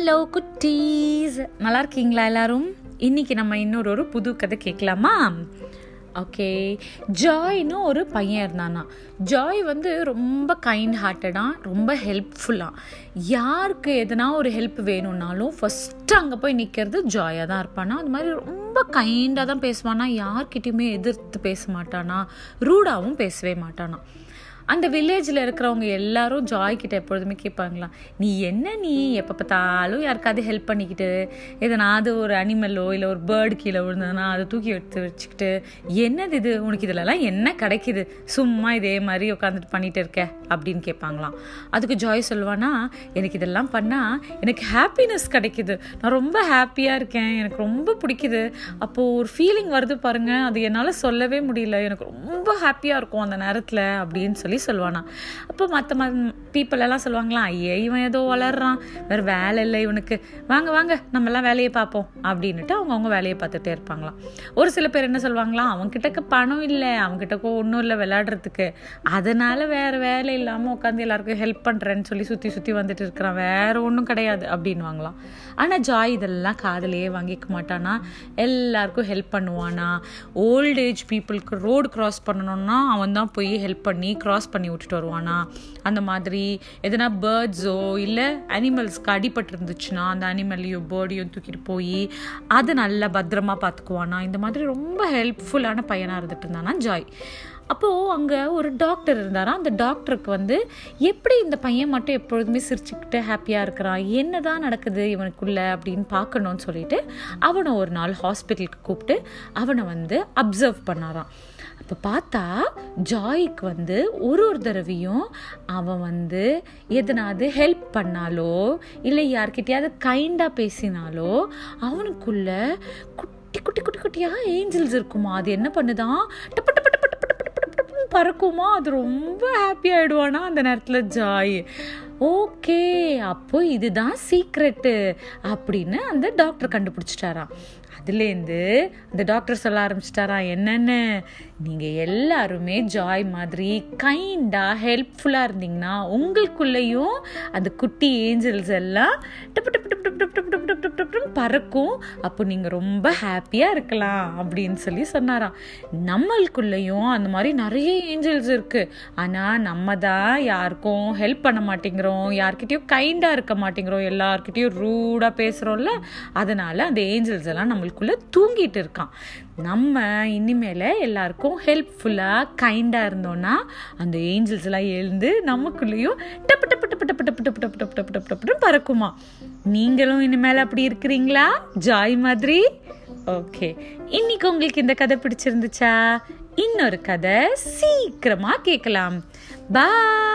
Hello குட்டீஸ். நல்லா இருக்கீங்களா எல்லாரும்? இன்னைக்கு நம்ம இன்னொரு ஒரு புது கதை கேட்கலாமா? ஓகே ஜாய்னு ஒரு பையன் இருந்தானா. ஜாய் வந்து ரொம்ப கைண்ட் ஹார்ட்டடாக ரொம்ப ஹெல்ப்ஃபுல்லாக யாருக்கு எதனா ஒரு ஹெல்ப் வேணும்னாலும் ஃபஸ்ட்டு அங்கே போய் நிற்கிறது ஜாயாக தான் இருப்பானா. அது மாதிரி ரொம்ப கைண்டாக தான் பேசுவானா. யார்கிட்டையுமே எதிர்த்து பேச மாட்டானா. ரூடாகவும் பேசவே மாட்டானா. அந்த வில்லேஜில் இருக்கிறவங்க எல்லாரும் ஜாய் கிட்ட எப்பொழுதுமே கேட்பாங்களா நீ என்ன நீ? எப்போ பார்த்தாலும் யாருக்காவது ஹெல்ப் பண்ணிக்கிட்டு எதனாவது ஒரு அனிமலோ இல்லை ஒரு பேர்டு கீழே விழுந்ததுன்னா அதை தூக்கி எடுத்து வச்சுக்கிட்டு என்னது இது? உனக்கு இதிலலாம் என்ன கிடைக்குது? சும்மா இதே மாதிரி உட்காந்துட்டு பண்ணிட்டு இருக்க அப்படின்னு கேட்பாங்களாம். அதுக்கு ஜாய் சொல்லுவானா எனக்கு இதெல்லாம் பண்ணால் எனக்கு ஹாப்பினஸ் கிடைக்குது. நான் ரொம்ப ஹாப்பியாக இருக்கேன். எனக்கு ரொம்ப பிடிக்குது. அப்போது ஒரு ஃபீலிங் வருது பாருங்கள் அது என்னால் சொல்லவே முடியல. எனக்கு ரொம்ப ஹாப்பியாக இருக்கும் அந்த நேரத்தில் அப்படின்னு சொல்லி சொல்லுவானா. அப்போ மற்ற ம பீப்புள் எல்லாம் சொல்லுவாங்களா ஐயே இவன் ஏதோ வளர்றான். வேறு வேலை இல்லை இவனுக்கு. வாங்க வாங்க நம்மலாம் வேலையை பார்ப்போம். அப்படின்னுட்டு அவங்கவுங்க வேலையை பார்த்துட்டே இருப்பாங்களாம். ஒரு சில பேர் என்ன சொல்லுவாங்களாம் அவன்கிட்டக்கு பணம் இல்லை. அவன்கிட்டக்க ஒன்றும் இல்லை விளையாடுறதுக்கு. அதனால வேறு வேலை இல்லாமல் உட்காந்து எல்லாருக்கும் ஹெல்ப் பண்ணுறேன்னு சொல்லி சுற்றி சுற்றி வந்துட்டு இருக்கிறான். வேறு ஒன்றும் கிடையாது. அப்படின்வாங்களாம் ஆனால் ஜாய் இதெல்லாம் காதலையே வாங்கிக்க மாட்டானா. எல்லாருக்கும் ஹெல்ப் பண்ணுவானா. ஓல்ட் ஏஜ் பீப்புளுக்கு ரோடு கிராஸ் பண்ணணும்னா அவன் தான் போய் ஹெல்ப் பண்ணி கிராஸ் பண்ணி விட்டுட்டு வருவானா? அந்த மாதிரி எதனா பேர்ட்ஸோ இல்லை அனிமல்ஸ்க்கு அடிபட்டு இருந்துச்சுன்னா அந்த அனிமல்லையும் பேர்டையும் தூக்கிட்டு போய் அதை நல்லா பத்திரமா பார்த்துக்குவானா? இந்த மாதிரி ரொம்ப ஹெல்ப்ஃபுல்லான பையனாக இருந்துட்டு இருந்தானா ஜாய். அப்போது அங்கே ஒரு டாக்டர் இருந்தாரா அந்த டாக்டருக்கு வந்து எப்படி இந்த பையன் மட்டும் எப்பொழுதுமே சிரிச்சுக்கிட்டு ஹாப்பியாக இருக்கிறான்? என்ன தான் நடக்குது இவனுக்குள்ள? அப்படின்னு பார்க்கணும்னு சொல்லிட்டு அவனை ஒரு நாள் ஹாஸ்பிட்டலுக்கு கூப்பிட்டு அவனை வந்து அப்சர்வ் பண்ணாராம். அப்போ பார்த்தா ஜாய்க்கு வந்து ஒரு ஒரு தடவையும் அவன் வந்து எதனாவது ஹெல்ப் பண்ணாலோ இல்லை யார்கிட்டயாவது கைண்டாக பேசினாலோ அவனுக்குள்ள குட்டி குட்டி குட்டி குட்டியாக ஏஞ்சல்ஸ் இருக்குமா? அது என்ன பண்ணுதான்? டப்பு பறக்குமா? அது ரொம்ப ஹாப்பி ஆகிடுவானா அந்த நேரத்தில்? ஜாய். ஓகே அப்போ இதுதான் சீக்ரெட்டு அப்படின்னு அந்த டாக்டர் கண்டுபிடிச்சிட்டாராம். அதுலேருந்து அந்த டாக்டர் சொல்ல ஆரம்பிச்சிட்டாராம் என்னென்னு? நீங்கள் எல்லாருமே ஜாய் மாதிரி கைண்டாக ஹெல்ப்ஃபுல்லாக இருந்தீங்கன்னா உங்களுக்குள்ளேயும் அந்த குட்டி ஏஞ்சல்ஸ் எல்லாம் டப்பு டப்பு டப்பு டப்பு டப்பு டப்பு டப்பு டப்பு டப்பு பறக்கும். அப்போ நீங்கள் ரொம்ப ஹாப்பியாக இருக்கலாம் அப்படின்னு சொல்லி சொன்னாராம். நம்மளுக்குள்ளேயும் அந்த மாதிரி நிறைய ஏஞ்சல்ஸ் இருக்குது ஆனால் நம்ம தான் யாருக்கும் ஹெல்ப் பண்ண மாட்டேங்கிறோம். யார்கிட்டயும் கைண்டாக இருக்க மாட்டேங்கிறோம். எல்லாருக்கிட்டேயும் ரூடாக பேசுகிறோம்ல அதனால் அந்த ஏஞ்சல்ஸ் எல்லாம் நம்ம நம்மளுக்குள்ளே தூங்கிட்டு இருக்கான் நம்ம இனிமேல் எல்லாருக்கும் ஹெல்ப்ஃபுல்லாக கைண்டாக இருந்தோம்னா அந்த ஏஞ்சல்ஸ் எல்லாம் எழுந்து நமக்குள்ளேயும் டப்பு டப்பு டப்பு டப்பு டப்பு டப்பு டப்பு டப்பு டப்பு டப்பு டப்பு பறக்குமா நீங்களும் இனிமேல் அப்படி இருக்கிறீங்களா ஜாய் மாதிரி ஓகே இன்னைக்கு உங்களுக்கு இந்த கதை பிடிச்சிருந்துச்சா இன்னொரு கதை சீக்கிரமா கேட்கலாம் பாய்